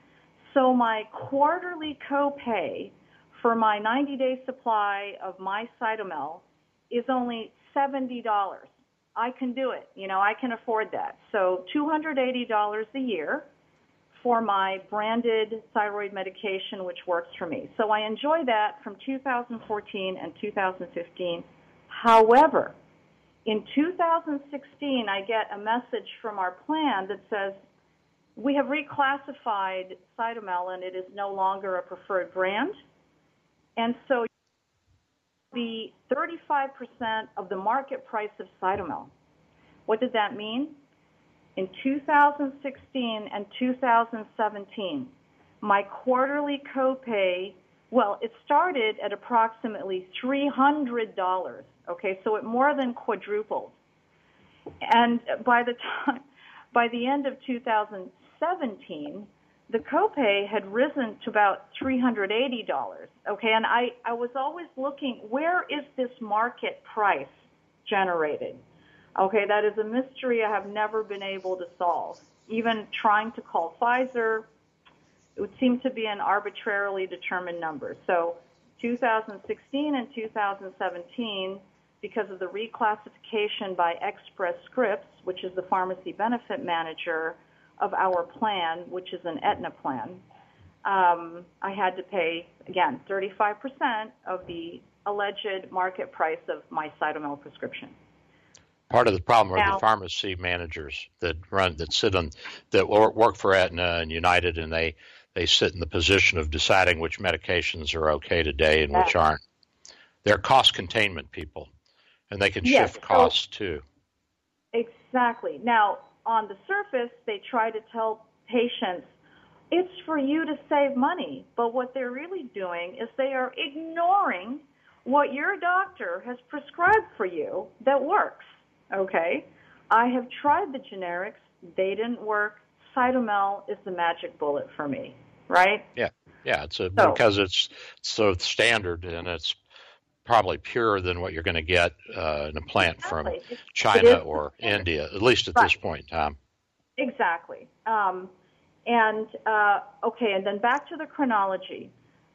Speaker 3: So my quarterly copay for my 90 day supply of my Cytomel is only $70. I can do it. You know, I can afford that. So $280 a year for my branded thyroid medication, which works for me. So I enjoy that from 2014 and 2015. However, in 2016, I get a message from our plan that says we have reclassified Cytomel and it is no longer a preferred brand. And so the 35% of the market price of Cytomel. What did that mean? In 2016 and 2017, my quarterly copay, well, it started at approximately $300. Okay, so it more than quadrupled. And by the time, by the end of 2017, the copay had risen to about $380. Okay, and I, I was always looking, where is this market price generated? Okay, that is a mystery I have never been able to solve. Even trying to call Pfizer, it would seem to be an arbitrarily determined number. So 2016 and 2017, because of the reclassification by Express Scripts, which is the pharmacy benefit manager of our plan, which is an Aetna plan, um, I had to pay, again, 35% of the alleged market price of my Cytomel prescription.
Speaker 2: Part of the problem are the pharmacy managers that run that sit on that work for Aetna and United, and they they sit in the position of deciding which medications are okay today and which aren't. They're cost containment people, and they can yes, shift costs so, too.
Speaker 3: Exactly. Now, on the surface, they try to tell patients it's for you to save money, but what they're really doing is they are ignoring what your doctor has prescribed for you that works. Okay? I have tried the generics, they didn't work. Cytomel is the magic bullet for me, right?
Speaker 2: Yeah. Yeah, it's a, so, because it's so standard and it's probably purer than what you're going to get uh, in a plant exactly. from China or India, at least at right. this point in time.
Speaker 3: Exactly. Um, and uh, okay, and then back to the chronology.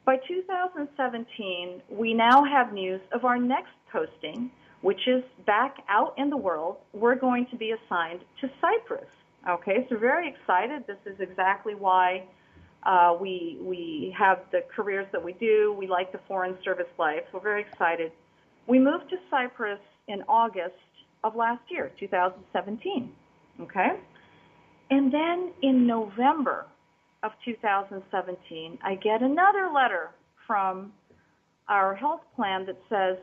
Speaker 3: By 2017, we now have news of our next posting, which is back out in the world. We're going to be assigned to Cyprus. Okay, so very excited. This is exactly why uh, we we have the careers that we do. We like the foreign service life. We're very excited. We moved to Cyprus in August of last year, 2017. Okay, and then in November of 2017, I get another letter from our health plan that says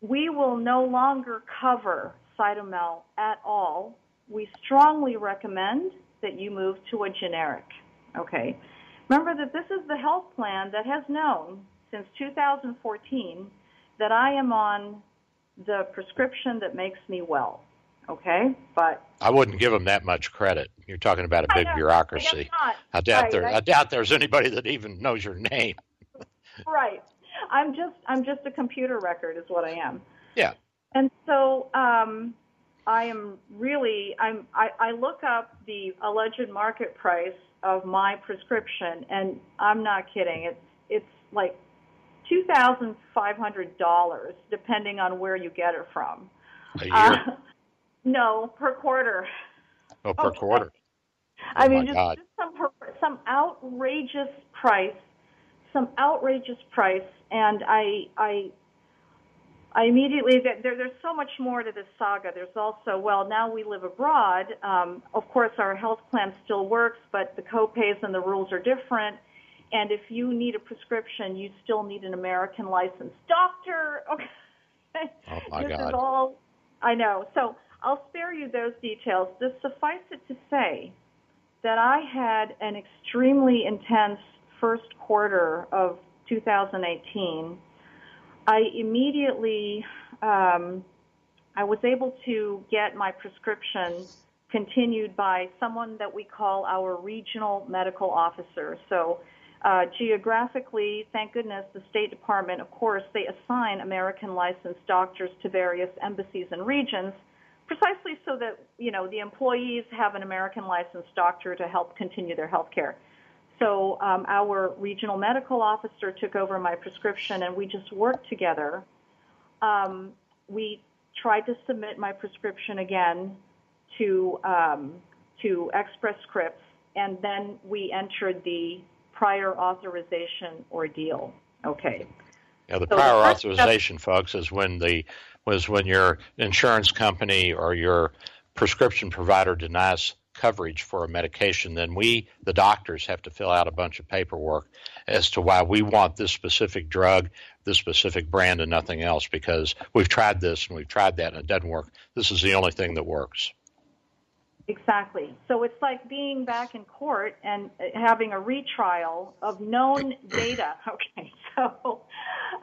Speaker 3: we will no longer cover Cytomel at all. We strongly recommend that you move to a generic. Okay. Remember that this is the health plan that has known since 2014 that I am on the prescription that makes me well. Okay, but
Speaker 2: I wouldn't give them that much credit. You're talking about a big bureaucracy. I doubt right, there. I, I doubt there's anybody that even knows your name.
Speaker 3: right. I'm just I'm just a computer record, is what I am.
Speaker 2: Yeah.
Speaker 3: And so um, I am really I'm I, I look up the alleged market price of my prescription, and I'm not kidding. It's it's like two thousand five hundred dollars, depending on where you get it from.
Speaker 2: A year. Uh,
Speaker 3: no, per quarter.
Speaker 2: Oh, per okay. quarter. Oh
Speaker 3: I mean, just, just, some some outrageous price, some outrageous price, and I I I immediately there there's so much more to this saga. There's also well now we live abroad. Um, of course, our health plan still works, but the copays and the rules are different. And if you need a prescription, you still need an American licensed doctor.
Speaker 2: Okay. Oh my
Speaker 3: this
Speaker 2: God.
Speaker 3: is all I know. So I'll spare you those details. Just suffice it to say that I had an extremely intense first quarter of 2018. I immediately um, I was able to get my prescription continued by someone that we call our regional medical officer. So uh, geographically, thank goodness, the State Department, of course, they assign American licensed doctors to various embassies and regions precisely so that you know the employees have an American licensed doctor to help continue their health care. So um, our regional medical officer took over my prescription, and we just worked together. Um, we tried to submit my prescription again to um, to Express Scripts, and then we entered the prior authorization ordeal. Okay.
Speaker 2: Yeah, the
Speaker 3: So the
Speaker 2: prior
Speaker 3: step-
Speaker 2: authorization, folks, is when the was when your insurance company or your prescription provider denies coverage for a medication, then we, the doctors, have to fill out a bunch of paperwork as to why we want this specific drug, this specific brand, and nothing else because we've tried this and we've tried that and it doesn't work. This is the only thing that works.
Speaker 3: Exactly. So it's like being back in court and having a retrial of known data. Okay. So,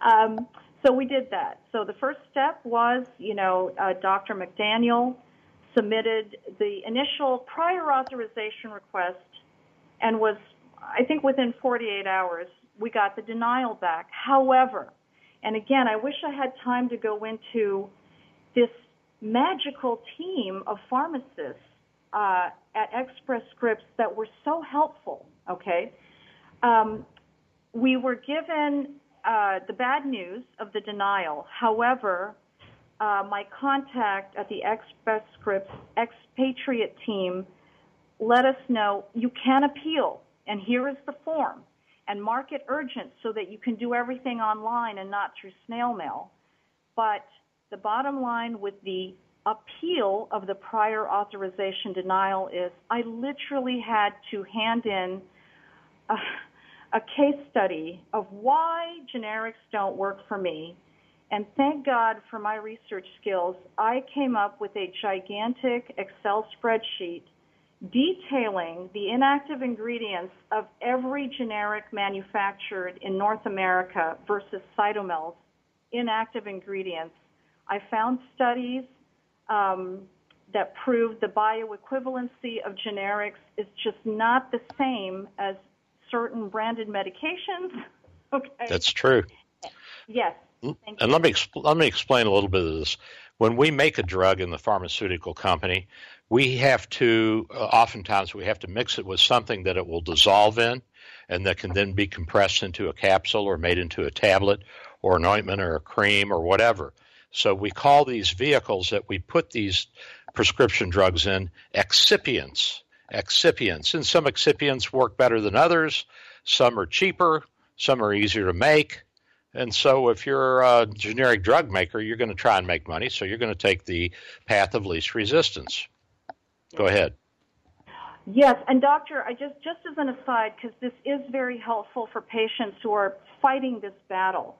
Speaker 3: um, so we did that. So the first step was, you know, uh, Dr. McDaniel submitted the initial prior authorization request and was, I think within 48 hours, we got the denial back. However, and again, I wish I had time to go into this magical team of pharmacists uh, at Express Scripts that were so helpful. Okay, um, we were given uh, the bad news of the denial. However, uh, my contact at the Express Scripts expatriate team let us know you can appeal, and here is the form, and mark it urgent so that you can do everything online and not through snail mail. But the bottom line with the appeal of the prior authorization denial is I literally had to hand in a, a case study of why generics don't work for me. And thank God for my research skills, I came up with a gigantic Excel spreadsheet detailing the inactive ingredients of every generic manufactured in North America versus Cytomel's inactive ingredients. I found studies um, that proved the bioequivalency of generics is just not the same as certain branded medications. Okay.
Speaker 2: That's true.
Speaker 3: Yes. Thank
Speaker 2: And let me expl- let me explain a little bit of this. When we make a drug in the pharmaceutical company, we have to uh, oftentimes we have to mix it with something that it will dissolve in, and that can then be compressed into a capsule or made into a tablet or an ointment or a cream or whatever. So we call these vehicles that we put these prescription drugs in excipients. Excipients, and some excipients work better than others. Some are cheaper. Some are easier to make. And so, if you're a generic drug maker, you're going to try and make money. So, you're going to take the path of least resistance. Go ahead.
Speaker 3: Yes, and doctor, I just just as an aside, because this is very helpful for patients who are fighting this battle.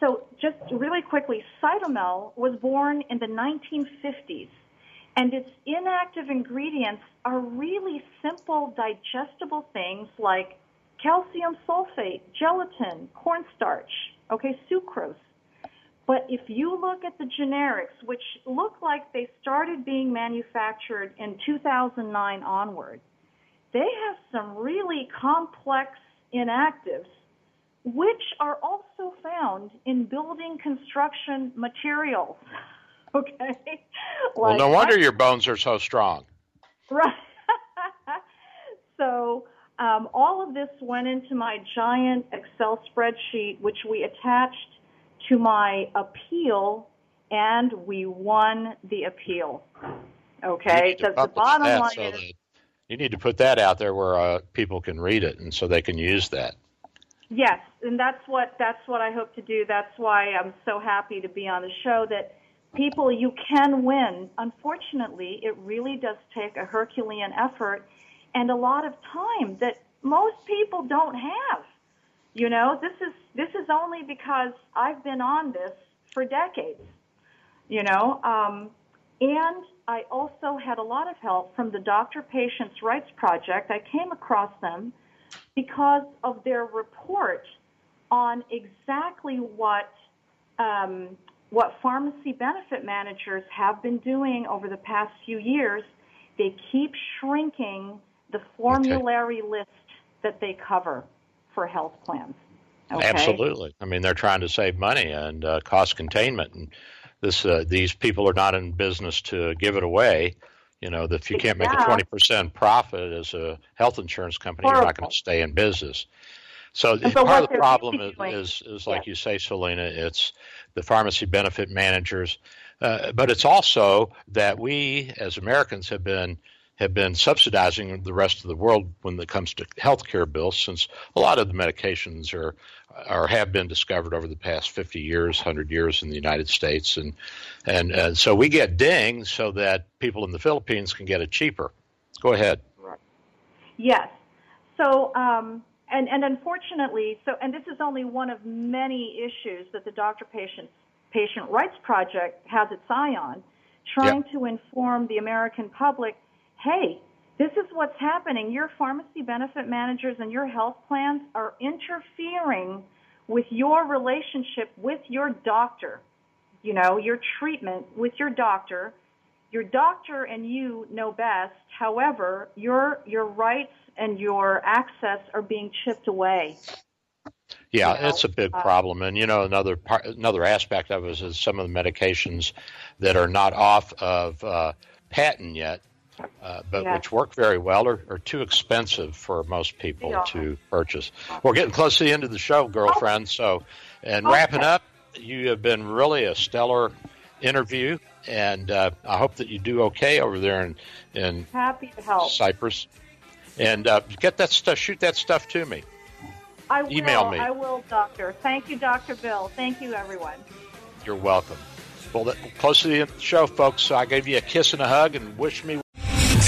Speaker 3: So, just really quickly, Cytomel was born in the 1950s, and its inactive ingredients are really simple, digestible things like calcium sulfate, gelatin, cornstarch, okay, sucrose. But if you look at the generics, which look like they started being manufactured in 2009 onward, they have some really complex inactives, which are also found in building construction materials. Okay?
Speaker 2: well, no
Speaker 3: Like-
Speaker 2: wonder your bones are so strong.
Speaker 3: Right. so um, all of this went into my giant Excel spreadsheet, which we attached to my appeal, and we won the appeal. Okay,
Speaker 2: You need to
Speaker 3: because the bottom
Speaker 2: that
Speaker 3: line
Speaker 2: so
Speaker 3: is
Speaker 2: you need to put that out there where uh, people can read it, and so they can use that.
Speaker 3: Yes, and that's what that's what I hope to do. That's why I'm so happy to be on the show that people you can win. Unfortunately, it really does take a Herculean effort and a lot of time that most people don't have. You know, this is this is only because I've been on this for decades. You know, um, and I also had a lot of help from the Doctor Patients Rights Project. I came across them because of their report on exactly what um, what pharmacy benefit managers have been doing over the past few years. They keep shrinking the formulary list that they cover for health plans. Okay?
Speaker 2: Absolutely. I mean, they're trying to save money and uh, cost containment, and this uh, these people are not in business to give it away. You know, if you can't make a twenty percent profit as a health insurance company, you're not going to stay in business. So,
Speaker 3: so
Speaker 2: part of the problem is, is, is, like yeah. you say, Selena, it's the pharmacy benefit managers, uh, but it's also that we as Americans have been have been subsidizing the rest of the world when it comes to healthcare bills, since a lot of the medications are or have been discovered over the past 50 years, 100 years in the United States, and and, and so we get dinged so that people in the Philippines can get it cheaper. Go ahead. Right.
Speaker 3: Yes. So. Um, and, and unfortunately, so and this is only one of many issues that the Doctor Patient Patient Rights Project has its eye on, trying yep. to inform the American public hey, this is what's happening. Your pharmacy benefit managers and your health plans are interfering with your relationship with your doctor, you know, your treatment with your doctor. Your doctor and you know best. However, your your rights and your access are being chipped away.
Speaker 2: Yeah, you know, it's a big uh, problem, and you know another part, another aspect of it is some of the medications that are not off of uh, patent yet uh, but yeah. which work very well are, are, too expensive for most people yeah. to purchase. We're getting close to the end of the show, girlfriend. So, and okay. wrapping up, you have been really a stellar interview, and uh, I hope that you do okay over there in in
Speaker 3: Happy to help.
Speaker 2: Cyprus. And uh, get that stuff, shoot that stuff to me.
Speaker 3: I will,
Speaker 2: Email me.
Speaker 3: I will, Doctor. Thank you, Doctor Bill. Thank you, everyone.
Speaker 2: You're welcome. Well, that, close to the end of the show, folks. So I gave you a kiss and a hug and wish me